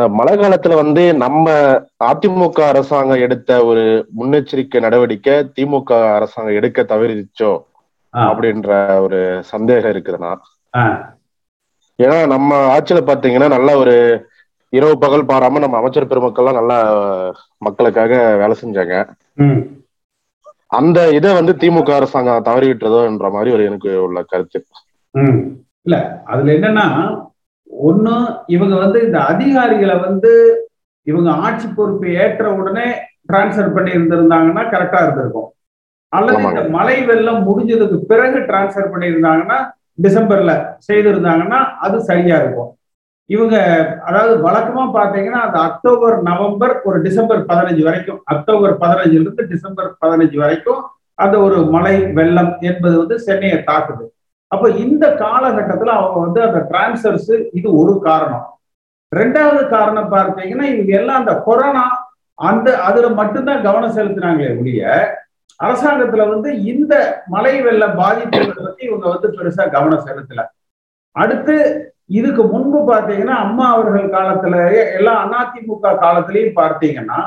இந்த மழை காலத்துல வந்து நம்ம அதிமுக அரசாங்கம் எடுத்த ஒரு முன்னெச்சரிக்கை நடவடிக்கை திமுக அரசாங்கம் எடுக்க தவறிச்சோ அப்படின்ற ஒரு சந்தேகம் இருக்குதுண்ணா. ஆ, ஏன்னா நம்ம ஆட்சியில பாத்தீங்கன்னா நல்ல ஒரு இரவு பகல் பாராம நம்ம அமைச்சர் பெருமக்கள்லாம் நல்லா மக்களுக்காக வேலை செஞ்சாங்க. அந்த இதை வந்து திமுக அரசாங்கம் தவறி விட்டுறதோன்ற மாதிரி ஒரு எனக்கு உள்ள கருத்து. இல்ல அதுல என்னன்னா ஒண்ணு இவங்க வந்து இந்த அதிகாரிகளை வந்து இவங்க ஆட்சி பொறுப்பை ஏற்ற உடனே டிரான்ஸ்ஃபர் பண்ணி இருந்திருந்தாங்கன்னா கரெக்டா இருந்திருக்கும். அல்லது இந்த. மழை வெள்ளம் முடிஞ்சதுக்கு பிறகு டிரான்ஸ்ஃபர் பண்ணியிருந்தாங்கன்னா டிசம்பர்ல செய்திருந்தாங்கன்னா அது சரியா இருக்கும். இவங்க அதாவது வழக்கமா பாத்தீங்கன்னா அந்த அக்டோபர் நவம்பர் ஒரு டிசம்பர் பதினஞ்சு வரைக்கும் அக்டோபர் பதினஞ்சுல இருந்து டிசம்பர் பதினஞ்சு வரைக்கும் அந்த ஒரு மழை வெள்ளம் என்பது வந்து சென்னையை தாக்குது. அப்ப இந்த காலகட்டத்துல அவங்க வந்து அந்த டிரான்சர்ஸ் இது ஒரு காரணம். ரெண்டாவது காரணம் பார்த்தீங்கன்னா இவங்க எல்லாம் அந்த கொரோனா அந்த அதுல மட்டும்தான் கவனம் செலுத்தினாங்களே ஒழிய அரசாங்கத்துல வந்து இந்த மழை வெள்ள பாதிப்புகளை பத்தி இவங்க வந்து பெருசா கவனம் செலுத்தல. அடுத்து இதுக்கு முன்பு பார்த்தீங்கன்னா அம்மா அவர்கள் காலத்துல எல்லா அதிமுக காலத்திலையும் பார்த்தீங்கன்னா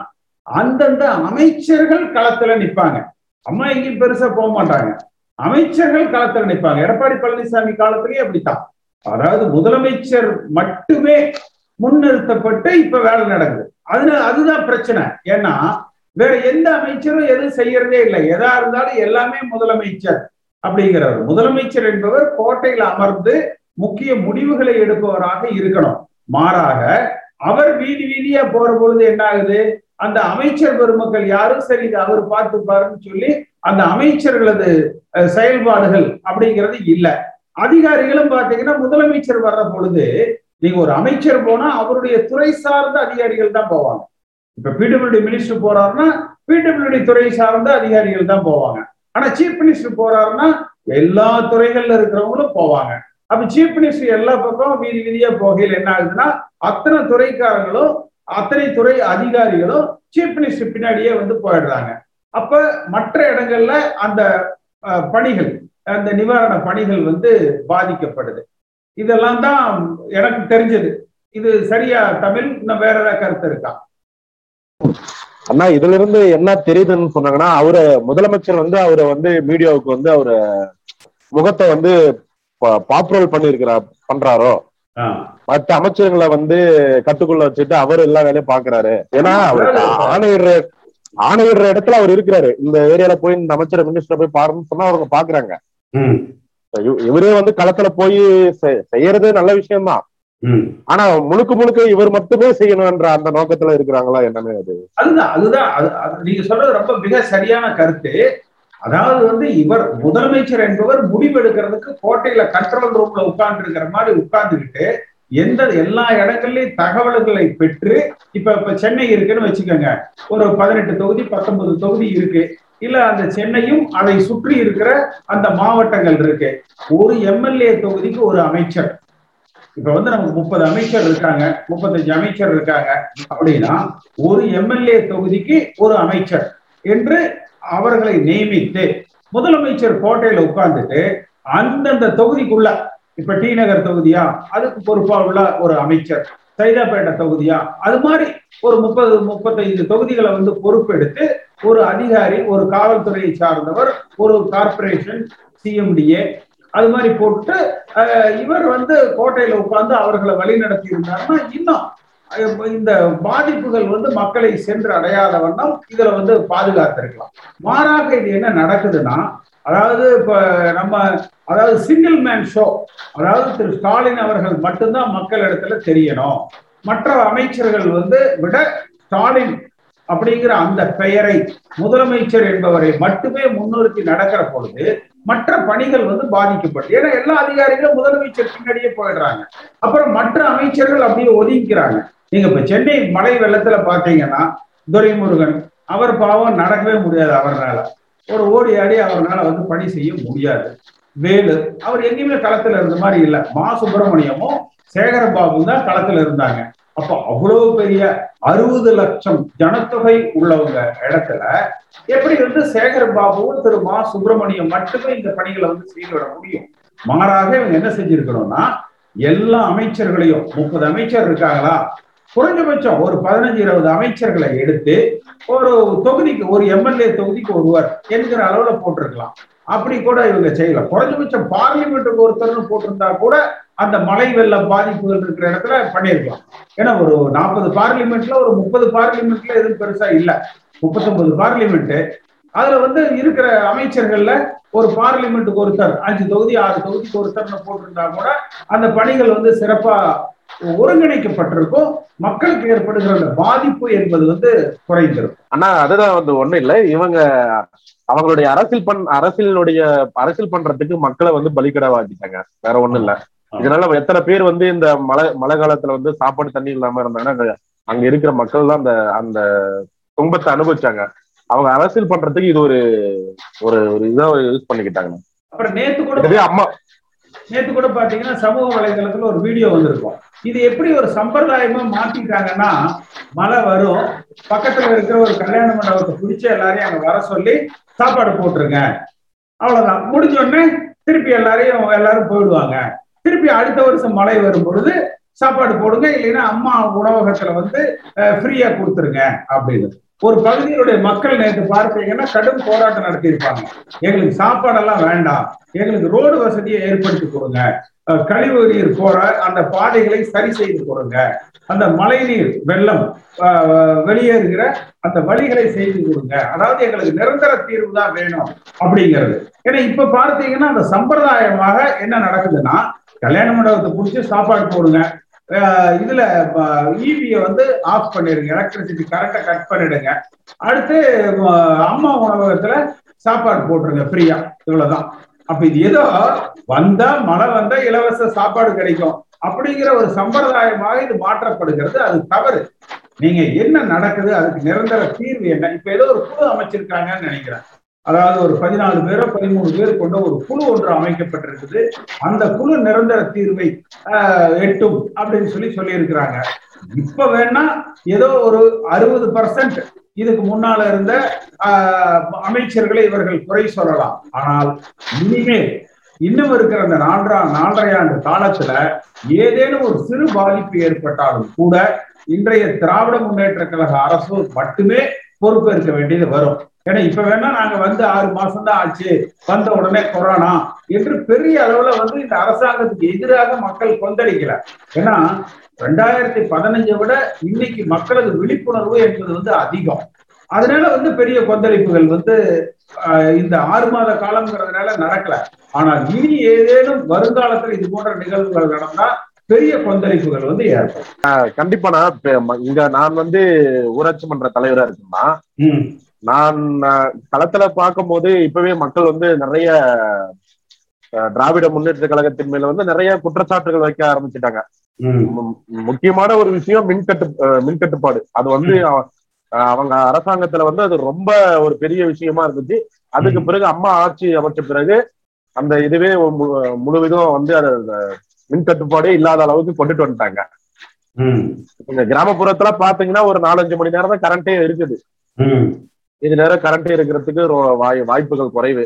அந்தந்த அமைச்சர்கள் களத்துல நிப்பாங்க. அம்மா எங்கேயும் பெருசா போக மாட்டாங்க. அமைச்சர்கள் களத்துல நினைப்பாங்க. எடப்பாடி பழனிசாமி காலத்திலேயே அப்படித்தான். அதாவது முதலமைச்சர் மட்டுமே முன்னிறுத்தப்பட்டு இப்ப வேலை நடக்குது. அதனால அதுதான் பிரச்சனை. ஏன்னா வேற எந்த அமைச்சரும் எதுவும் செய்யறதே இல்லை. எதா இருந்தாலும் எல்லாமே முதலமைச்சர் அப்படிங்கிறவர். முதலமைச்சர் என்பவர் கோட்டையில அமர்ந்து முக்கிய முடிவுகளை எடுப்பவராக இருக்கணும். மாறாக அவர் வீதி வீதியா போற பொழுது என்ன ஆகுது? அந்த அமைச்சர் பெருமக்கள் யாரும் சரி இது அவர் பார்த்துப்பாருன்னு சொல்லி அந்த அமைச்சர்களது செயல்பாடுகள் அப்படிங்கிறது இல்ல. அதிகாரிகளும் பாத்தீங்கன்னா முதலமைச்சர் வர்ற பொழுது நீங்க ஒரு அமைச்சர் போனா அவருடைய துறை சார்ந்த அதிகாரிகள் தான் போவாங்க. இப்ப பிடபிள்யூடி மினிஸ்டர் போறாருன்னா பிடபிள்யூடி துறை சார்ந்த அதிகாரிகள் தான் போவாங்க. ஆனா சீஃப் மினிஸ்டர் போறாருன்னா எல்லா துறைகள்ல இருக்கிறவங்களும் போவாங்க. அப்ப சீஃப் மினிஸ்டர் எல்லா பக்கம் வீதி வீதியா போகையில் என்ன ஆகுதுன்னா அத்தனை துறைக்காரங்களும் அத்தனை துறை அதிகாரிகளும் சீஃப் மினிஸ்டர் பின்னாடியே வந்து போயிடுறாங்க. அப்ப மற்ற இடங்கள்ல அந்த பணிகள் அந்த நிவாரண பணிகள் வந்து பாதிக்கப்படுது. இதெல்லாம் தான் எனக்கு தெரிஞ்சது. இது சரியா தமிழ்? இன்னும் வேற ஏதாவது கருத்து இருக்கா? அண்ணா இதுல இருந்து என்ன தெரியுதுன்னு சொன்னாங்கன்னா அவரு முதலமைச்சர் வந்து அவரை வந்து மீடியாவுக்கு வந்து அவரு முகத்தை வந்து பாப்புலர் பண்ணிருக்கிறா பண்றாரோ. மற்ற அமைச்சர்களை வந்து கட்டுக்குள்ள வச்சுட்டு அவர் எல்லா வேலையும் பாக்குறாரு. ஏன்னா அவர் ஆணையிடுற ஆணையிடுற இடத்துல அவர் இருக்கிறாரு. இந்த ஏரியால போய் இந்த அமைச்சர் மினிஸ்டர் போய் பாருன்னு சொன்னா அவங்க பாக்குறாங்க. இவரே வந்து களத்துல போய் செய்யறது நல்ல விஷயம்தான். ஆனா முழுக்க முழுக்க இவர் மட்டுமே செய்யணும்ன்ற அந்த நோக்கத்துல இருக்கிறாங்களா என்னன்னு அது? அதுதான் அதுதான். அது அது நீங்க சொல்றது ரொம்ப மிக சரியான கருத்து. அதாவது வந்து இவர் முதலமைச்சர் என்பவர் முடிவெடுக்கிறதுக்கு கோட்டையில கண்ட்ரோல் ரூம்ல உட்கார்ந்து இருக்கிற மாதிரி உட்கார்ந்துகிட்டு எந்த எல்லா இடங்கள்லயும் தகவல்களை பெற்று இப்ப இப்ப சென்னை இருக்குன்னு வச்சுக்கோங்க. ஒரு பதினெட்டு தொகுதி பத்தொன்பது தொகுதி இருக்கு. இல்ல அந்த சென்னையும் அதை சுற்றி இருக்கிற அந்த மாவட்டங்கள் இருக்கு. ஒரு எம்எல்ஏ தொகுதிக்கு ஒரு அமைச்சர். இப்ப வந்து நமக்கு முப்பது அமைச்சர் இருக்காங்க. முப்பத்தஞ்சு அமைச்சர் இருக்காங்க. அப்படின்னா ஒரு எம்எல்ஏ தொகுதிக்கு ஒரு அமைச்சர் என்று அவர்களை நியமித்து முதலமைச்சர் கோட்டையில உட்கார்ந்துட்டு அந்தந்த தொகுதிக்குள்ள இப்ப டி நகர் தொகுதியா? அதுக்கு பொறுப்பா உள்ள ஒரு அமைச்சர். சைதாப்பேட்டை தொகுதியா? அது மாதிரி ஒரு முப்பது முப்பத்தைந்து தொகுதிகளை வந்து பொறுப்பெடுத்து ஒரு அதிகாரி ஒரு காவல்துறையை சார்ந்தவர் ஒரு கார்ப்பரேஷன் சிஎம்டிஏ அது மாதிரி போட்டு இவர் வந்து கோட்டையில உட்கார்ந்து அவர்களை வழி நடத்தி இருந்தாருன்னா இன்னும் இந்த பாதிப்புகள் வந்து மக்களை சென்று அடையாத வண்ணம் இதுல வந்து பாதுகாத்திருக்கலாம். மாறாக இது என்ன நடக்குதுன்னா அதாவது இப்ப நம்ம அதாவது சிங்கிள் மேன் ஷோ அதாவது திரு ஸ்டாலின் அவர்கள் மட்டும்தான் மக்கள் இடத்துல தெரியணும். மற்ற அமைச்சர்கள் வந்து விட ஸ்டாலின் அப்படிங்கிற அந்த பெயரை முதலமைச்சர் என்பவரை மட்டுமே முன்னிறுத்தி நடக்கிற பொழுது மற்ற பணிகள் வந்து பாதிக்கப்பட்டு ஏன்னா எல்லா அதிகாரிகளும் முதலமைச்சர் பின்னாடியே போயிடுறாங்க. அப்புறம் மற்ற அமைச்சர்கள் அப்படியே ஒதுங்கிக்கிறாங்க. நீங்க இப்ப சென்னை மழை வெள்ளத்துல பாத்தீங்கன்னா துரைமுருகன் அவர் பாவம் நடக்கவே முடியாது அவர்னால. ஒரு ஓடி ஆடி அவர்னால வந்து பணி செய்ய முடியாது. வேலு அவர் எங்கேயுமே களத்துல இருந்த மாதிரி இல்ல. மா சுப்பிரமணியமும் சேகரபாபு தான் களத்துல இருந்தாங்க. அப்ப அவ்வளவு பெரிய அறுபது லட்சம் ஜனத்தொகை உள்ளவங்க இடத்துல எப்படி வந்து சேகர் பாபுவும் திரு மா சுப்பிரமணியம் மட்டுமே இந்த பணிகளை வந்து செய்து விட முடியும்? மாறாக இவங்க என்ன செஞ்சிருக்கணும்னா எல்லா அமைச்சர்களையும் முப்பது அமைச்சர் இருக்காங்களா? குறைஞ்சபட்சம் ஒரு பதினஞ்சு இருபது அமைச்சர்களை எடுத்து ஒரு தொகுதிக்கு ஒரு எம்எல்ஏ தொகுதிக்கு ஒருவர் என்கிற அளவுல போட்டிருக்கலாம். அப்படி கூட இவங்க செய்யலாம் குறைஞ்சபட்சம் பார்லிமெண்ட்டுக்கு ஒருத்தர்னு போட்டிருந்தா கூட அந்த மழை வெள்ள பாதிப்புகள் இருக்கிற இடத்துல பண்ணியிருக்கலாம் ஏன்னா ஒரு நாற்பது பார்லிமெண்ட்ல ஒரு முப்பது பார்லிமெண்ட்ல எதுவும் பெருசா இல்ல. முப்பத்தொன்பது பார்லிமெண்ட் அதுல வந்து இருக்கிற அமைச்சர்கள்ல ஒரு பார்லிமெண்ட்டுக்கு ஒருத்தர் அஞ்சு தொகுதி ஆறு தொகுதிக்கு ஒருத்தர்னு போட்டிருந்தா கூட அந்த பணிகள் வந்து சிறப்பா ஒருங்கிணைக்கப்பட்டிருக்கும் மக்களுக்கு ஏற்படுகிற அந்த பாதிப்பு என்பது வந்து குறைந்திருக்கும். ஆனா அதுதான் வந்து ஒண்ணு இல்ல. இவங்க அவங்களுடைய அரசியல் பண் அரசியலுடைய அரசியல் பண்றதுக்கு மக்களை வந்து பலிக்கடவாக்கிட்டாங்க வேற ஒண்ணும் இல்ல. இதனால எத்தனை பேர் வந்து இந்த மழை மழை காலத்துல வந்து சாப்பாடு தண்ணி இல்லாம இருந்தாங்கன்னா அங்க- அங்க இருக்கிற மக்கள் தான் அந்த அந்த துன்பத்தை அனுபவிச்சாங்க. அவங்க அரசியல் பண்றதுக்கு இது ஒரு ஒரு இதா யூஸ் பண்ணிக்கிட்டாங்க. அப்புறம் நேத்து கூட அம்மா நேத்து கூட பாத்தீங்கன்னா சமூக வலைதளத்துல ஒரு வீடியோ வந்திருக்கும். இது எப்படி ஒரு சம்பிரதாயமா மாத்திட்டாங்கன்னா மழை வரும் பக்கத்துல இருக்கிற ஒரு கல்யாண மண்டபத்தை பிடிச்ச எல்லாரையும் அங்க வர சொல்லி சாப்பாடு போட்டுருங்க. அவ்வளவுதான். முடிஞ்ச உடனே திருப்பி எல்லாரையும் எல்லாரும் போயிடுவாங்க. திருப்பி அடுத்த வருஷம் மழை வரும் பொழுது சாப்பாடு போடுங்க இல்லைன்னா அம்மா உணவகத்துல வந்து ஃப்ரீயா கொடுத்துருங்க அப்படின்னு. ஒரு பகுதியினுடைய மக்கள் நேற்று பார்த்தீங்கன்னா கடும் போராட்டம் நடத்தியிருப்பாங்க. எங்களுக்கு சாப்பாடெல்லாம் வேண்டாம். எங்களுக்கு ரோடு வசதியை ஏற்படுத்தி கொடுங்க. கழிவு நீர் போற அந்த பாதைகளை சரி செய்து கொடுங்க. அந்த மழைநீர் வெள்ளம் வெளியேறுகிற அந்த வழிகளை செய்து கொடுங்க. அதாவது எங்களுக்கு நிரந்தர தீர்வு தான் வேணும் அப்படிங்கிறது. ஏன்னா இப்ப பார்த்தீங்கன்னா அந்த சம்பிரதாயமாக என்ன நடக்குதுன்னா கல்யாண மண்டபத்தை பிடிச்சி சாப்பாடு போடுங்க. இதுல ஈபியை வந்து ஆஃப் பண்ணிடுங்க. எலக்ட்ரிசிட்டி கரண்ட்டை கட் பண்ணிடுங்க. அடுத்து அம்மா உணவகத்துல சாப்பாடு போட்டுருங்க ஃப்ரீயா இவ்வளவுதான். அப்ப இது ஏதோ வந்தா மழை வந்தா இலவச சாப்பாடு கிடைக்கும். அப்படிங்கிற ஒரு சம்பிரதாயமாக இது மாற்றப்படுகிறது. அது தவறு. நீங்க என்ன நடக்குது அதுக்கு நிரந்தர தீர்வு என்ன? இப்ப ஏதோ ஒரு குழு அமைச்சிருக்காங்கன்னு நினைக்கிறேன். அதாவது ஒரு பதினாலு பேரோ பதிமூணு பேர் கொண்ட ஒரு குழு ஒன்று அமைக்கப்பட்டிருக்குது. அந்த குழு நிரந்தர தீர்வை எட்டும் அப்படின்னு சொல்லி சொல்லியிருக்கிறாங்க. இப்ப வேணா ஏதோ ஒரு அறுபது பர்சன்ட் இதுக்கு முன்னால இருந்த ஆஹ், அமைச்சர்களை இவர்கள் குறை சொல்லலாம். ஆனால் இனிமேல் இன்னும் இருக்கிற அந்த நான்கா நாலரை ஆண்டு காலத்துல ஏதேனும் ஒரு சிறு பாதிப்பு ஏற்பட்டாலும் கூட இன்றைய திராவிட முன்னேற்ற கழக அரசு மட்டுமே பொறுப்பேற்க வேண்டியது வரும். ஏன்னா இப்ப வேணா நாங்க வந்து ஆறு மாசம் தான் ஆச்சு. வந்த உடனே கொரோனா. என்று பெரிய அளவுல வந்து இந்த அரசாங்கத்துக்கு எதிராக மக்கள் கொந்தளிக்கல. ஏன்னா ரெண்டாயிரத்தி பதினஞ்சை விட இன்னைக்கு மக்களது விழிப்புணர்வு என்பது வந்து அதிகம். அதனால வந்து பெரிய கொந்தளிப்புகள் வந்து இந்த ஆறு மாத காலம்ங்கிறதுனால நடக்கல. ஆனால் இனி ஏதேனும் வருங்காலத்தில் இது போன்ற நிகழ்வுகள் நடந்தா பெரிய கொந்தளிப்புகள் வந்து ஏற்படும். கண்டிப்பா நான் இங்க நான் வந்து ஊராட்சி மன்ற தலைவரா இருக்குன்னா நான் களத்துல பார்க்கும்போது இப்பவே மக்கள் வந்து நிறைய திராவிட முன்னேற்ற கழகத்தின் மேல வந்து நிறைய குற்றச்சாட்டுகள் வைக்க ஆரம்பிச்சிட்டாங்க. முக்கியமான ஒரு விஷயம் மின் கட்டு அஹ், மின் கட்டுப்பாடு அது வந்து அவங்க அரசாங்கத்துல வந்து அது ரொம்ப ஒரு பெரிய விஷயமா இருந்துச்சு. அதுக்கு. பிறகு அம்மா ஆட்சி அமைச்ச பிறகு அந்த இதுவே முழுவதும் வந்து அது மின் கட்டுப்பாடே இல்லாத அளவுக்கு கொண்டுட்டு வந்துட்டாங்க. கிராமப்புறத்துல பாத்தீங்கன்னா ஒரு நாலஞ்சு மணி நேரம் தான் கரண்டே இருக்குது. இது நேரம் கரண்டே இருக்கிறதுக்கு வாய்ப்புகள் குறைவு.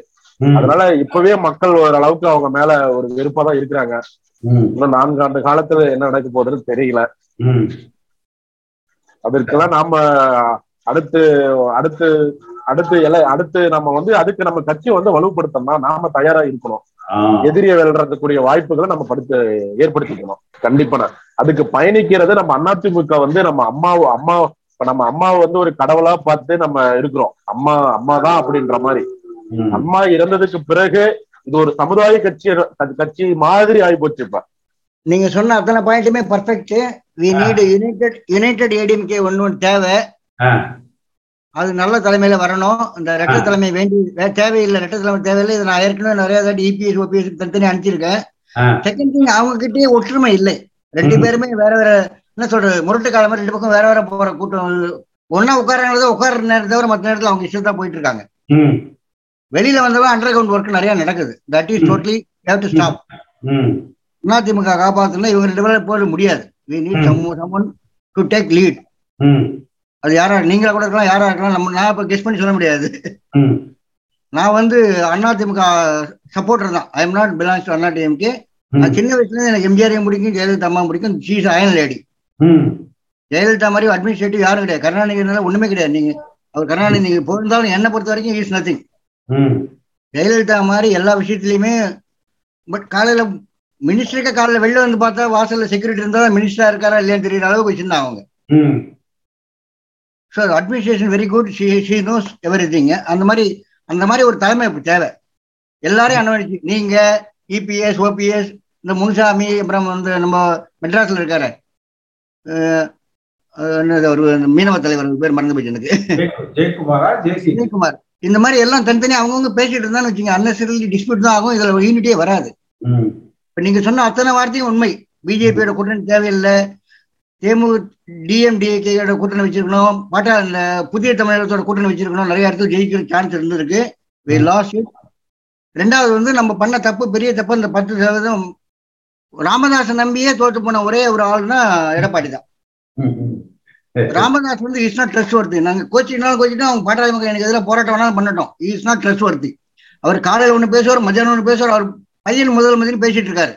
அதனால இப்பவே மக்கள் ஓரளவுக்கு அவங்க மேல ஒரு வெறுப்பா தான் இருக்கிறாங்க. இன்னும் நான்கு ஆண்டு காலத்துல என்ன நடக்க போகுதுன்னு தெரியல. அதற்கெல்லாம் நாம அடுத்து அடுத்து அடுத்து எல்லை அடுத்து நம்ம வந்து அதுக்கு நம்ம கட்சி வந்து வலுப்படுத்தோம்னா நாம தயாரா இருக்கணும். எதிரியை வெல்றதுக்குரிய வாய்ப்புகளை நம்ம படுத்து ஏற்படுத்திக்கணும். கண்டிப்பா. அதுக்கு பயணிக்கிறது நம்ம அதிமுக வந்து நம்ம அம்மா அம்மா இப்ப நம்ம அம்மாவை வந்து ஒரு கடவுளா பார்த்து நம்ம இருக்கிறோம் அம்மா அம்மா தான் அப்படின்ற மாதிரி. அம்மா இறந்ததுக்கு பிறகு இது ஒரு சமுதாய கட்சி கட்சி மாதிரி ஆயிப்போச்சு இப்ப நீங்க சொன்ன அத்தனை பாயிண்ட்டுமே perfect we. Need united united ADMK ஒன்று ஒன்று தேவை. அது நல்ல தலைமையில வரணும் இந்த ரெட்டை. தலைமை வேண்டி தேவையில்லை ரெட்டை தலைமை தேவையில்லை இதை நான் ஏற்கனவே நிறைய தாட்டி இபிஎஸ் ஓபிஎஸ் தனித்தனி அனுப்பிச்சிருக்கேன். செகண்ட் திங் அவங்க கிட்டயே ஒற்றுமை இல்லை ரெண்டு. பேருமே வேற வேற என்ன சொல்றது முரட்டு காலம் மாதிரி ரெண்டு பக்கம் வேற வேற போற கூட்டம். ஒன்னா உட்காராங்களோ உட்கார நேரத்தை தவிர மற்ற நேரத்துல அவங்க இஷ்டம் தான் போயிட்டு இருக்காங்க. வெளியில வந்தவங்க அண்டர் கிரவுண்ட் ஒர்க் நிறைய நடக்குது. That is. Totally have to stop Athimuka காப்பாத்தணும் இவங்க ரெண்டு பேரும் போட முடியாது. We need hmm. Someone to take lead அது யாரா நீங்களா கூட இருக்கலாம் யாரா இருக்கலாம். நம்ம நான் இப்ப கெஸ் பண்ணி சொல்ல முடியாது. நான் வந்து அதிமுக சப்போர்ட்டர் தான். I am not belongs to Anna DMK நான் சின்ன வயசுல எனக்கு எம்ஜிஆரையும் பிடிக்கும் ஜெயலலிதா அம்மா பிடிக்கும். சீஸ் அயன் லேடி ஜெயலலிதா மாதிரி அட்மினிஸ்ட்ரேட்டிவ் யாரும் கிடையாது. கருணாநிதி ஒண்ணுமே கிடையாது. நீங்க அவர் கருணாநிதி நீங்க போயிருந்தாலும் என்னை பொறுத்த வரைக்கும் இஸ் நத்திங் ம். ஜெயலலிதா மாதிரி எல்லா விஷயத்துலயுமே பட் காலையில மினிஸ்டருக்கு காலையில வெளில வந்து பார்த்தா வாசல்ல செக்யூரிட்டி இருந்தா மினிஸ்டரா இருக்காரா இல்லையான்னு தெரியுற அளவுக்கு வச்சிருந்தாங்க அவங்க. ம். So administration very good she she knows everything அந்த மாதிரி அந்த மாதிரி ஒரு தலைமை இப்ப தேவை. எல்லாரையும் அனுமதிச்சு நீங்க இபிஎஸ் ஓபிஎஸ் இந்த முனுசாமி அப்புறம் வந்து நம்ம மெட்ராஸ்ல இருக்காரு ஒரு மீனவ தலைவர் பேர் மறந்து போச்சு எனக்கு. ஜெய- ஜெயக்குமாரா? இந்த மாதிரி எல்லாம் தனித்தனி அவங்கவுங்க பேசிட்டு இருந்தான்னு வச்சுங்க அன்னெசரி டிஸ்பியூட் தான் ஆகும் இதுல யூனிட்டியே வராது. இப்ப நீங்க சொன்ன அத்தனை வார்த்தையும் உண்மை. பிஜேபியோட கூட்டணி தேவையில்லை. தேமு டிஎம்டிஏகேயோட கூட்டணி வச்சிருக்கணும். பாட்டா இந்த புதிய தமிழகத்தோட கூட்டணி வச்சிருக்கணும். நிறைய இடத்துல ஜெயிக்கிற சான்ஸ் இருந்திருக்கு. ரெண்டாவது வந்து நம்ம பண்ண தப்பு பெரிய தப்பு அந்த பத்து சதவீதம் ராமதாசன் நம்பியே தோத்து போன ஒரே ஒரு ஆள்னா எடப்பாடி தான். ராமதாஸ் வந்து இஸ் நாட் ட்ரெஸ் ஒர்த்தி நாங்க கோச்சினாலும் கோச்சிட்டோம் அவங்க பாட்டாளி மக்கள் எனக்கு எதிராக போராட்டம் வேணாலும் பண்ணட்டும். இஸ் நாட் ட்ரெஸ் ஒர்த்தி அவர் காலையில் ஒன்று பேசுவார் மத்தியானம் ஒன்று பேசுவார் அவர் பையன் முதல் மதியம் பேசிட்டு இருக்காரு.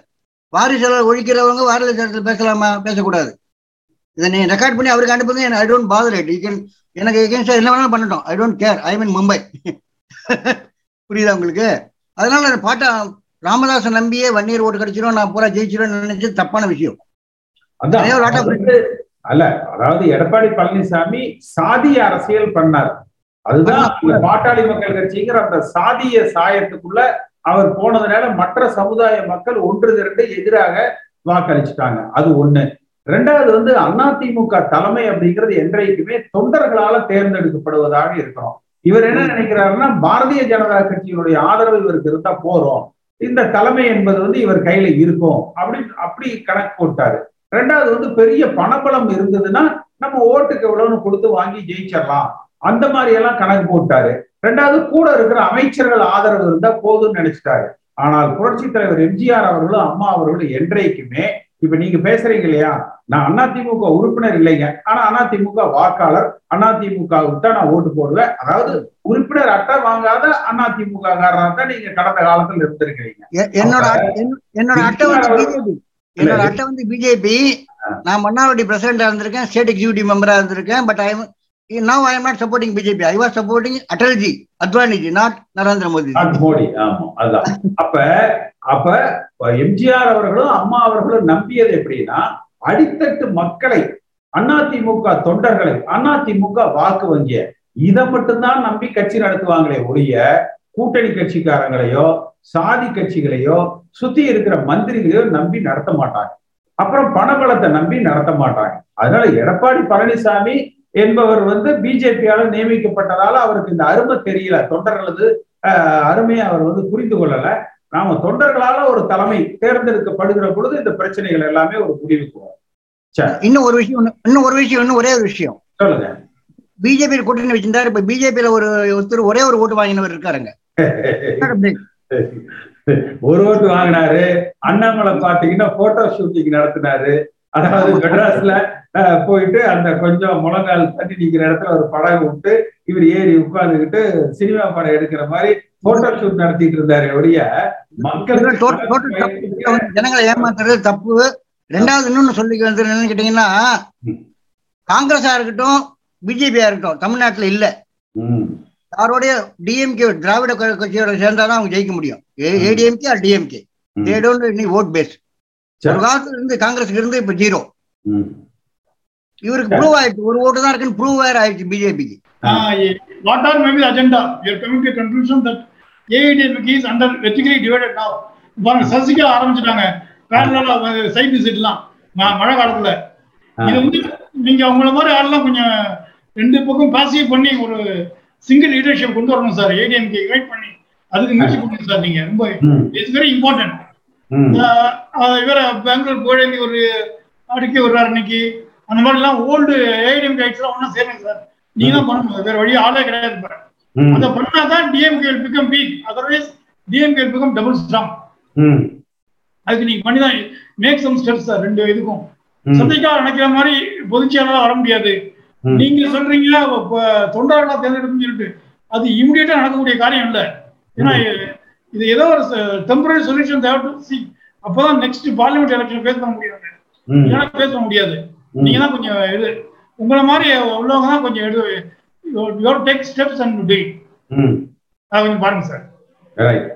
வாரிசு ஒழிக்கிறவங்க வாரிசு பேசலாமா பேசக்கூடாது. இதை நீ ரெக்கார்ட் பண்ணி அவருக்கு அனுப்புங்க I don't bother it you can எனக்கு எகேன்ஸ்டா என்ன வேணாலும் பண்ணட்டும். I don't care I mean Mumbai புரியுதா உங்களுக்கு? அதனால பாட்டா ராமதாசன் நம்பியே வன்னியர் ஓட்டு கிடைச்சிரும் நான் பூரா ஜெயிச்சிரும் நினைச்சது தப்பான விஷயம். அல்ல அதாவது எடப்பாடி பழனிசாமி சாதிய அரசியல் பண்ணார். அதுதான் பாட்டாளி மக்கள் கட்சிங்கிற அந்த சாதிய சாயத்துக்குள்ள அவர் போனதுனால மற்ற சமுதாய மக்கள் ஒன்று திரண்டு எதிராக வாக்களிச்சுட்டாங்க. அது ஒண்ணு. ரெண்டாவது வந்து அதிமுக தலைமை அப்படிங்கிறது என்றைக்குமே தொண்டர்களால தேர்ந்தெடுக்கப்படுவதாக இருக்கணும் இவர் என்ன நினைக்கிறாருன்னா பாரதிய ஜனதா கட்சியினுடைய ஆதரவு இவருக்கு இருந்தா போறோம் இந்த தலைமை என்பது வந்து இவர் கையில இருக்கும். அப்படின்னு அப்படி கணக்கு போட்டாரு. ரெண்டாவது வந்து பெரிய பணபலம் இருந்ததுன்னா நம்ம ஓட்டுக்கு எவ்வளவுன்னு கொடுத்து வாங்கி ஜெயிச்சிடலாம். அந்த மாதிரி எல்லாம் கணக்கு போட்டாரு. ரெண்டாவது கூட இருக்கிற அமைச்சர்கள் ஆதரவு இருந்தா போதும்னு நினைச்சிட்டாரு. ஆனால் புரட்சி தலைவர் எம்ஜிஆர் அவர்களும் அம்மா அவர்களும் என்றைக்குமே இப்ப நீங்க பேசுறீங்க இல்லையா? நான் அதிமுக உறுப்பினர் இல்லைங்க. ஆனா அதிமுக வாக்காளர் அதிமுகவுக்கு தான் நான் ஓட்டு போடுவேன். அதாவது உறுப்பினர் அட்டை வாங்காத அதிமுக காரனா தான் நீங்க கடந்த காலத்துல இருந்திருக்கிறீங்க. என்னோட என்னோட அட்டை வந்து பிஜேபி என்னோட அட்டை வந்து பிஜேபி நான் மன்னார்வடி பிரசிடண்டா இருந்திருக்கேன் ஸ்டேட் எக்ஸிகூட்டிவ் மெம்பரா இருந்திருக்கேன் but I now I am not supporting BJP I was supporting Atalji Advaniji not Narendra Modi Modi ஆமா அதுதான் அப்ப அப்ப எம்ஜிஆர் அவர்களும் அம்மா அவர்களும் நம்பியது எப்படின்னா அடித்தட்டு மக்களை அதிமுக தொண்டர்களை அதிமுக வாக்கு வங்கிய இதை மட்டும்தான் நம்பி கட்சி நடத்துவாங்களே ஒழிய கூட்டணி கட்சிக்காரங்களையோ சாதி கட்சிகளையோ சுத்தி இருக்கிற மந்திரிகளையோ நம்பி நடத்த மாட்டாங்க. அப்புறம் பணபலத்தை நம்பி நடத்த மாட்டாங்க. அதனால எடப்பாடி பழனிசாமி என்பவர் வந்து பிஜேபியால நியமிக்கப்பட்டதால அவருக்கு இந்த அருமை தெரியல. தொண்டர்களது அருமையை அவர் வந்து புரிந்து கொள்ளல. நாம தொண்டர்களால ஒரு தலைமை தேர்ந்தெடுக்கப்படுகிற பொழுது இந்த பிரச்சனைகள் எல்லாமே ஒரு முடிவுக்கு வரும். இன்னும் ஒரு விஷயம் இன்னும் ஒரு விஷயம் இன்னும் ஒரே ஒரு விஷயம். சொல்லுங்க. பிஜேபி கூட்டணி வச்சிருந்தாரு இப்ப பிஜேபியில ஒரு ஒருத்தர் ஒரே ஒரு ஓட்டு வாங்கினவர் இருக்காருங்க. ஒரு ஓட்டு வாங்கினாரு அண்ணாமலை பாத்தீங்கன்னா போட்டோ ஷூட்டிங் நடத்தினாரு. அதாவது மெட்ராஸ்ல போயிட்டு அந்த கொஞ்சம் முழங்கால் தண்ணி நிக்கிற இடத்துல ஒரு படகு விட்டு இவர் ஏறி உட்கார்ந்துகிட்டு சினிமா படம் எடுக்கிற மாதிரி போட்டோ ஷூட் நடத்திட்டு இருந்தாரு ஒழிய மக்கள். ஜனங்களை ஏமாத்துறது தப்பு. ரெண்டாவது இன்னொன்னு சொல்லி வந்து என்னன்னு கேட்டீங்கன்னா. காங்கிரஸா இருக்கட்டும் பிஜேபியா இருக்கட்டும் தமிழ்நாட்டுல இல்ல. யாரோடைய டிஎம்கே திராவிட கட்சியோட சேர்ந்தாதான் அவங்க ஜெயிக்க முடியும். ADMK or DMK they don't need vote base. ஒரு காலத்துல இருந்து காங்கிரஸ்க்கு இருந்து இப்ப ஜீரோ. இவருக்கு ப்ரூவ் ஆயிடுச்சு. ஒரு ஓட்டு தான் இருக்குன்னு ப்ரூவ் வேற ஆயிடுச்சு பிஜேபிக்கு what are maybe the agenda? We are coming to a conclusion that AIDMK is under vertically divided now. பாருங்க சசிகலா ஆரம்பிச்சிட்டாங்க. பேரலா சைட் விசிட்லாம் மழை காலத்துல. இது வந்து நீங்க அவங்கள மாதிரி ஆளெல்லாம் கொஞ்சம் ரெண்டு பக்கம் பாசிவ் பண்ணி ஒரு சிங்கிள் லீடர்ஷிப் கொண்டு வரணும் சார் ஏடிஎம்கே யுனைட் பண்ணி அதுக்கு முயற்சி பண்ணுங்க சார் நீங்க. ரொம்ப இட்ஸ் வெரி இம்பார்ட்டன்ட். இவர பெங்களூர் கோழந்தி ஒரு அடுக்கி வர்றாரு இன்னைக்கு. அந்த மாதிரி எல்லாம் ஓல்டு ஏடிஎம் கைட்ஸ்லாம் ஒன்றும் சேருங்க சார் நீங்க தான் பண்ணணும் வேற வழி ஆளே கிடையாது இப்ப. அதை பண்ணாதான் DMK become weak otherwise DMK become double strong அதுக்கு நீங்க பண்ணி தான் மேக் சம் ஸ்டெப்ஸ் சார் ரெண்டு இதுக்கும். சந்திக்கா நினைக்கிற மாதிரி பொதுச்செயலாளர் வர முடியாது. நீங்க சொல்றீங்க தொண்டர்களா தேர்ந்தெடுக்கும் சொல்லிட்டு அது இமிடியேட்டா நடக்கக்கூடிய காரியம் இல்ல. ஏன்னா இது ஏதோ ஒரு டெம்பரரி சொல்யூஷன் தேவை டு சி அப்பதான் நெக்ஸ்ட் பார்லிமெண்ட் எலெக்ஷன் பண்ண முடியாது. இல்லைன்னா பேச முடியாது. நீங்க தான் கொஞ்சம் இது உங்களை மாதிரி உள்ளவங்க தான் கொஞ்சம் எடு யோர் டேக் ஸ்டெப்ஸ் அண்ட் டே ம் அதை கொஞ்சம் பாருங்க சார்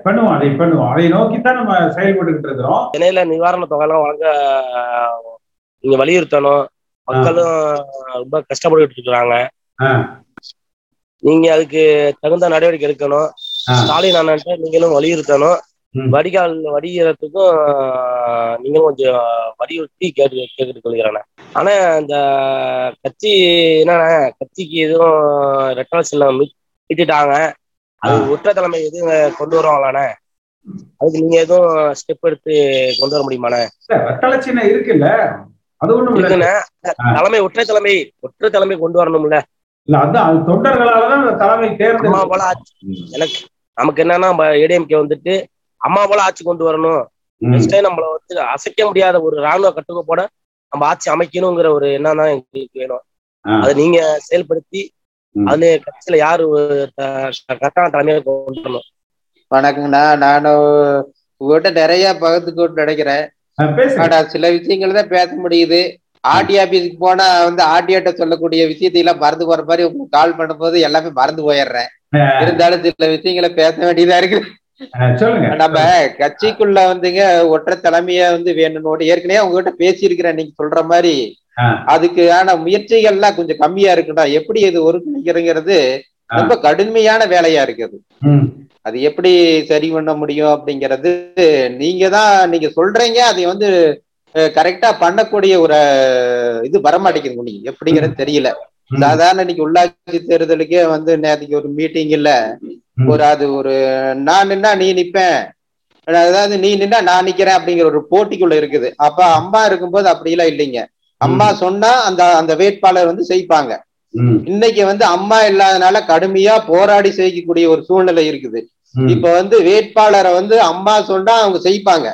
பண்ணுவோம் அதை பண்ணுவோம். அதை நோக்கி தான் நம்ம செயல்பட்டுக்கிட்டு இருக்கிறோம். சென்னையில நிவாரண தொகை எல்லாம் வழங்க நீங்க வலியுறுத்தணும். மக்களும் ரொம்ப கஷ்டப்பட்டுட்டு இருக்காங்க ஆ. நீங்க அதுக்கு தகுந்த நடவடிக்கை எடுக்கணும். ஸ்டாலின் அண்ணன்ட்ட நீங்களும் வலியுறுத்தணும். வடிகால் வடிகிறதுக்கும் நீங்களும் கொஞ்சம் வலியுறுத்தி கேட்டு கேட்டுக் கொள்கிறேன் ஆனா இந்த கட்சி என்னன்னா கட்சிக்கு எதுவும் ரெட்டலை செல்லம் விட்டுட்டாங்க. அது உற்ற தலைமை எதுவும் கொண்டு வருவாங்களாண்ணே? அதுக்கு நீங்க எதுவும் ஸ்டெப் எடுத்து கொண்டு வர முடியுமாண்ணே? ரெட்டலை சின்னம் இருக்குல்ல. அது ஒண்ணும். தலைமை ஒற்றை தலைமை ஒற்றை தலைமை கொண்டு வரணும்ல. இல்ல அதான் அது தொண்டர்களாலதான் அந்த தலைமை ஆட்சி எனக்கு நமக்கு என்னன்னா ஏடிஎம்கே வந்துட்டு அம்மா போல ஆட்சி கொண்டு வரணும். நெக்ஸ்ட் நம்மள வந்து அசைக்க முடியாத ஒரு ராணுவ கட்டுக்கோப்போட நம்ம ஆட்சி அமைக்கணுங்கிற ஒரு எண்ணம் தான் எங்களுக்கு வேணும். அதை நீங்க செயல்படுத்தி ம். அதுல கட்சியில யாரு கரெக்டான தலைமையை கொண்டு வரணும் வணக்கங்கண்ணா நானும் உங்ககிட்ட நிறைய பகிர்ந்துக்கிட்டு நினைக்கிறேன். ஆனா சில விஷயங்கள் தான் பேச முடியுது. ஆர்டி ஆபீஸ்க்கு போனா வந்து ஆர்டிஆட்ட சொல்லக்கூடிய விஷயத்தை எல்லாம் மறந்து போற மாதிரி உங்களுக்கு கால் பண்ணும்போது எல்லாமே மறந்து போயிடுறேன். இருந்தாலும் சில விஷயங்களை பேச வேண்டியதா இருக்கு. நம்ம கட்சிக்குள்ள வந்துங்க ஒற்றை தலைமையா வந்து வேணும்னு ஏற்கனவே உங்ககிட்ட பேசியிருக்கிறேன் நீங்க சொல்ற மாதிரி. ஆ. அதுக்கு ஆன முயற்சிகள்லாம் கொஞ்சம் கம்மியா இருக்குடா. எப்படி இது ஒருங்கிணைக்கிறங்கிறது ஆ. ரொம்ப கடுமையான வேலையா இருக்குது. அது எப்படி சரி பண்ண முடியும் அப்படிங்கிறது நீங்க தான் நீங்க சொல்றீங்க அதை வந்து கரெக்டா பண்ணக்கூடிய ஒரு இது வரமாட்டேங்குது முடியும் எப்படிங்கிறது தெரியல. சாதாரண இன்னைக்கு உள்ளாட்சி தேர்தலுக்கே வந்து நேற்றுக்கு ஒரு மீட்டிங் இல்ல. ஒரு அது ஒரு நான் நின்னா நீ நிப்பேன். அதாவது நீ நின்னா நான் நிக்கிறேன் அப்படிங்கிற ஒரு போட்டிக்குள்ள இருக்குது. அப்ப அம்மா இருக்கும்போது அப்படியெல்லாம் இல்லைங்க. அம்மா சொன்னா அந்த அந்த வேட்பாளர் வந்து செய்ப்பாங்க. இன்னைக்கு வந்து அம்மா இல்லாதனால கடுமையா போராடி செய்யக்கூடிய ஒரு சூழ்நிலை இருக்குது. இப்ப வந்து வேட்பாளரை வந்து அம்மா சொன்னா அவங்க செய்ப்பாங்க.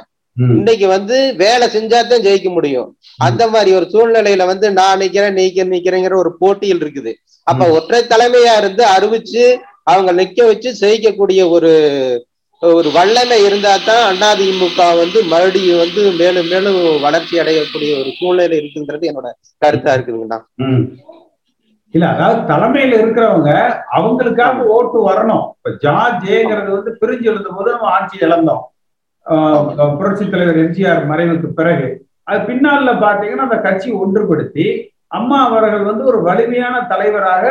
இன்னைக்கு வந்து வேலை செஞ்சாதான் ஜெயிக்க முடியும். அந்த மாதிரி ஒரு சூழ்நிலையில வந்து நான் நிக்கிறேன் நீக்க நிக்கிறேங்கிற ஒரு போட்டியில் இருக்குது. அப்ப ஒற்றை தலைமையா இருந்து அறிவிச்சு அவங்க நிக்க வச்சு செய்யக்கூடிய ஒரு ஒரு வல்லமை இருந்தா தான் அதிமுக வந்து மறுபடியும் வந்து மேலும் மேலும் வளர்ச்சி அடையக்கூடிய ஒரு சூழ்நிலை இருக்குன்றது என்னோட கருத்தா இருக்குதுங்கண்ணா. இல்ல அதாவது தலைமையில இருக்கிறவங்க அவங்களுக்காக ஓட்டு வரணும். இப்ப ஜார்ஜ் ஏங்கிறது வந்து பிரிஞ்சு எழுந்த போது நம்ம ஆட்சி இழந்தோம். புரட்சி தலைவர் எம்ஜிஆர் மறைவுக்கு பிறகு அது பின்னால பாத்தீங்கன்னா அந்த கட்சி ஒன்றுபடுத்தி அம்மா அவர்கள் வந்து ஒரு வலிமையான தலைவராக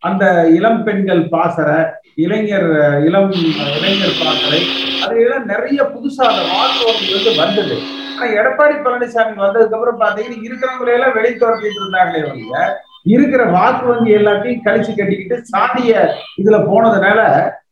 அந்த இளம் பெண்கள் பாசற இளைஞர் இளம் இளைஞர் பாசறை அதுலாம் நிறைய புதுசா அந்த மாற்றம் வந்து வந்தது. ஆனா எடப்பாடி பழனிசாமி வந்ததுக்கு அப்புறம் பாத்தீங்கன்னா இருக்கிறவங்களை எல்லாம் வெளியே துரத்திட்டு இருந்தாங்களே வந்து இருக்கிற வாக்கு வங்கி எல்லாத்தையும் கழிச்சு கட்டிக்கிட்டு சாதிய இதுல போனதுனால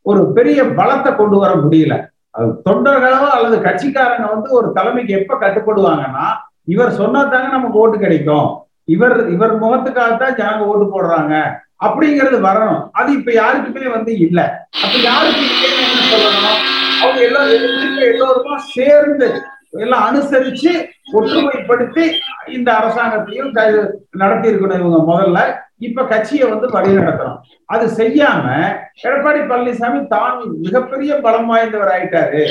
ஒரு பெரிய பலத்தை கொண்டு வர முடியல. தொண்டர்களோ அல்லது கட்சிக்காரங்க வந்து ஒரு தலைமைக்கு எப்ப கட்டுப்படுவாங்கன்னா இவர் சொன்னா தாங்க நமக்கு ஓட்டு கிடைக்கும். இவர் இவர் முகத்துக்காகத்தான் ஜனங்க ஓட்டு போடுறாங்க. அப்படிங்கிறது வரணும். அது இப்ப யாருக்குமே வந்து இல்ல. அப்ப யாருக்கு என்ன சொல்லணும் அவங்க எல்லாம் எல்லோருமா சேர்ந்து எல்லாம் அனுசரிச்சு ஒற்றுமைப்படுத்தி இந்த அரசாங்கத்தையும் நடத்தி இருக்கணும் இவங்க முதல்ல. இப்ப கட்சியை வந்து வழி நடத்தணும் அது செய்யாம எடப்பாடி பழனிசாமி தான் மிகப்பெரிய பலம் வாய்ந்தவர் ஆயிட்டாரு.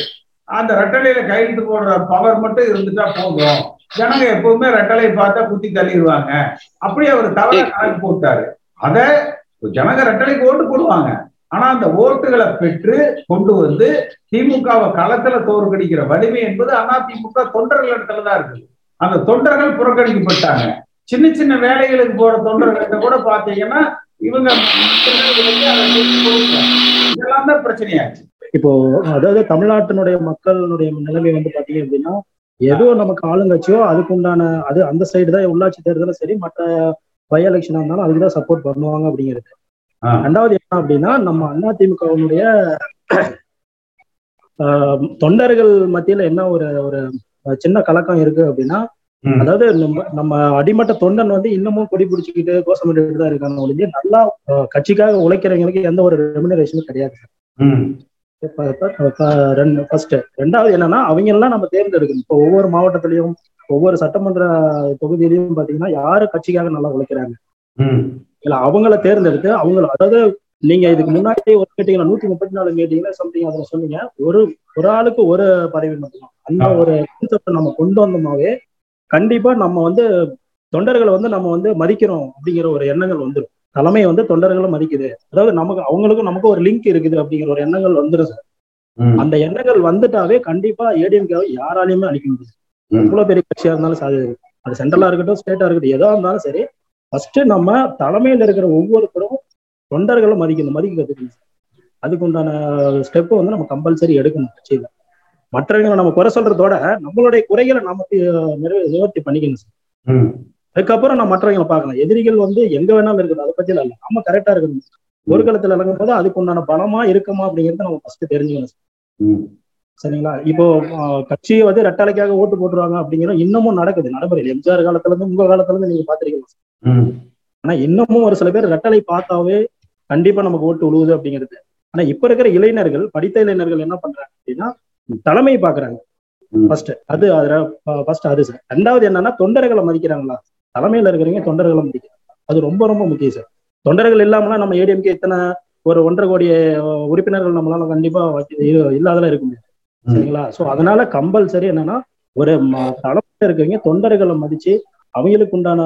அந்த ரெட்டலையில கையெழுத்து போடுற பவர் மட்டும் இருந்துட்டா போதும். ஜனங்க எப்பவுமே ரெட்டலை பார்த்தா குத்தி தள்ளிடுவாங்க. அப்படி அவர் தவற கணக்கு போட்டாரு. அத ஜனங்க ரெட்டலைக்கு ஓட்டு போடுவாங்க. ஆனா அந்த ஓட்டுகளை பெற்று கொண்டு வந்து திமுகவை களத்துல தோற்கடிக்கிற வலிமை என்பது அதிமுக தொண்டர்கள் இடத்துல தான் இருக்குது. அந்த தொண்டர்கள் புறக்கணிக்கப்பட்டாங்க. சின்ன சின்ன வேலைகளுக்கு போற தொண்டர்கள்ட்ட கூட பாத்தீங்கன்னா இவங்க இதெல்லாம் தான் பிரச்சனையாச்சு. இப்போ அதாவது தமிழ்நாட்டினுடைய மக்களுடைய நிலைமை வந்து பாத்தீங்க அப்படின்னா ஏதோ நமக்கு ஆளுங்கட்சியோ அதுக்கு உண்டான அது அந்த சைடு தான் உள்ளாட்சி தேர்தலும் சரி மற்ற பை எலெக்ஷனா இருந்தாலும் அதுக்கு தான் சப்போர்ட் பண்ணுவாங்க அப்படிங்கிறது. ரெண்டாவது என்ன அப்படின்னா நம்ம அதிமுகவினுடைய ஆஹ், தொண்டர்கள் மத்தியில என்ன ஒரு ஒரு சின்ன கலக்கம் இருக்கு அப்படின்னா. அதாவது நம்ம நம்ம அடிமட்ட தொண்டன் வந்து இன்னமும் கொடி பிடிச்சிக்கிட்டு கோஷமிட்டு தான் இருக்காங்க ஒழிஞ்சு நல்லா கட்சிக்காக உழைக்கிறவங்களுக்கு எந்த ஒரு ரெமுனரேஷனும் கிடையாது. ஃபர்ஸ்ட் ரெண்டாவது என்னன்னா அவங்க எல்லாம் நம்ம தேர்ந்தெடுக்கணும். இப்போ ஒவ்வொரு மாவட்டத்திலையும் ஒவ்வொரு சட்டமன்ற தொகுதியிலையும் பாத்தீங்கன்னா யாரு கட்சிக்காக நல்லா உழைக்கிறாங்க? இல்ல அவங்கள தேர்ந்தெடுத்து அவங்கள அதாவது நீங்க இதுக்கு முன்னாடி ஒரு கேட்டீங்கன்னா நூத்தி முப்பத்தி நாலு மீட்டிங்ல சம்திங் அதுல சொன்னீங்க ஒரு ஒரு ஆளுக்கு ஒரு பதவி மட்டும்தான் அந்த. ஒரு கான்செப்ட் நம்ம கொண்டு வந்தோம்னாவே கண்டிப்பா நம்ம வந்து தொண்டர்களை வந்து நம்ம வந்து மதிக்கிறோம் அப்படிங்கிற ஒரு எண்ணங்கள் வந்துடும் தலைமை வந்து தொண்டர்களை மதிக்குது அதாவது நமக்கு அவங்களுக்கும் நமக்கும் ஒரு லிங்க் இருக்குது அப்படிங்கிற ஒரு எண்ணங்கள் வந்துடும் சார். அந்த எண்ணங்கள் வந்துட்டாவே கண்டிப்பா ஏடிஎம்கேவை யாராலையுமே அழிக்க முடியாது. எவ்வளவு பெரிய கட்சியா இருந்தாலும் சரி, அது அது சென்ட்ரலா இருக்கட்டும் ஸ்டேட்டா இருக்கட்டும் எதா இருந்தாலும் சரி ஃபர்ஸ்ட் நம்ம தலைமையில இருக்கிற ஒவ்வொருத்தரும் தொண்டர்களை மதிக்கணும் மதிக்க கத்துக்கணும். அதுக்கு உண்டான ஸ்டெப் வந்து நம்ம கம்பல்சரி எடுக்கணும் கட்சியில மற்றவங்களை நம்ம குறை சொல்றதோட நம்மளுடைய குறைகளை நம்ம நிறைவே நிவர்த்தி பண்ணிக்கணும் சார். அதுக்கப்புறம் நம்ம மற்றவங்களை பார்க்கலாம் எதிரிகள் வந்து எங்க வேணாலும் இருக்கணும் அதை பத்தி இல்ல. நம்ம கரெக்டா இருக்கணும். ஒரு களத்துல இறங்கும் போது அதுக்கு உண்டான பலமா இருக்குமா அப்படிங்கறத நம்ம ஃபர்ஸ்ட் தெரிஞ்சுக்கணும் சார். சரிங்களா? இப்போ ஆஹ், கட்சி வந்து ரெட்டாளைக்காக ஓட்டு போட்டுருவாங்க அப்படிங்கிற இன்னமும் நடக்குது. நடைமுறையில் எம்ஜிஆர் காலத்துல இருந்து உங்க காலத்துல இருந்து நீங்க பாத்திருக்கீங்க. ஆனா இன்னமும் ஒரு சில பேர் ரெட்டலை பார்த்தாவே கண்டிப்பா நமக்கு ஓட்டு விழுவுது அப்படிங்கிறது. ஆனா இப்ப இருக்கிற இளைஞர்கள் படித்த இளைஞர்கள் என்ன பண்றாங்க அப்படின்னா தலைமை பாக்குறாங்க. ஃபர்ஸ்ட் அது ஃபர்ஸ்ட் அது சார் ரெண்டாவது என்னன்னா தொண்டர்களை மதிக்கிறாங்களா? தலைமையில இருக்கிறவங்க தொண்டர்களை மதிக்கிறாங்க. அது ரொம்ப ரொம்ப முக்கியம் சார் தொண்டர்கள் இல்லாமலாம் நம்ம ஏடிஎம்கே இத்தனை ஒரு ஒன்றரை கோடி உறுப்பினர்கள் நம்மளால கண்டிப்பா இல்லாதெல்லாம் இருக்க முடியாது. சரிங்களா? சோ அதனால கம்பல்சரி என்னன்னா ஒரு தலைமையில இருக்கிறவங்க தொண்டர்களை மதிச்சு அவங்களுக்கு உண்டான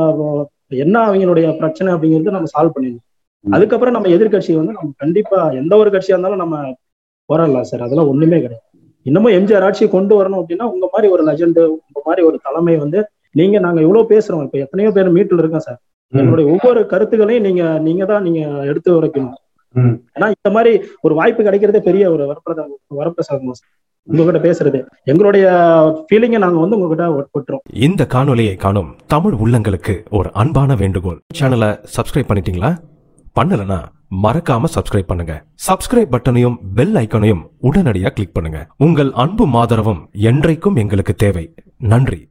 என்ன அவங்களுடைய பிரச்சனை அப்படிங்கிறது நம்ம சால்வ் பண்ணிடணும். அதுக்கப்புறம் நம்ம எதிர்கட்சி வந்து நம்ம கண்டிப்பா எந்த ஒரு கட்சியா இருந்தாலும் நம்ம போராடலாம் சார். அதெல்லாம் ஒண்ணுமே கிடையாது. இன்னமும் எம்ஜிஆர் ஆட்சியை கொண்டு வரணும் அப்படின்னா உங்க மாதிரி ஒரு லெஜண்ட் உங்க மாதிரி ஒரு தலைமை வந்து நீங்க நாங்க இவ்வளவு பேசுறோம். இப்ப எத்தனையோ பேர் மீட்டில் இருக்கோம் சார். எங்களுடைய ஒவ்வொரு கருத்துக்களையும் நீங்க நீங்க தான் நீங்க எடுத்து உரைக்கணும். ஏன்னா இந்த மாதிரி ஒரு வாய்ப்பு கிடைக்கிறதே பெரிய ஒரு வரப்பிரசாதம் சார். உங்ககிட்ட பேசுறது. எங்களுடைய ஃபீலிங்கை நாங்க வந்து உங்ககிட்ட ஒட்டுறோம். இந்த காணொலியை காணும் தமிழ் உள்ளங்களுக்கு ஒரு அன்பான வேண்டுகோள். சேனலை சப்ஸ்கிரைப் பண்ணிட்டீங்களா? பண்ணலனா மறக்காம சப்ஸ்கிரைப் பண்ணுங்க. சப்ஸ்கிரைப் பட்டனையும் பெல் ஐக்கனையும் உடனடியாக கிளிக் பண்ணுங்க. உங்கள் அன்பும் ஆதரவும் என்றைக்கும் எங்களுக்கு தேவை. நன்றி.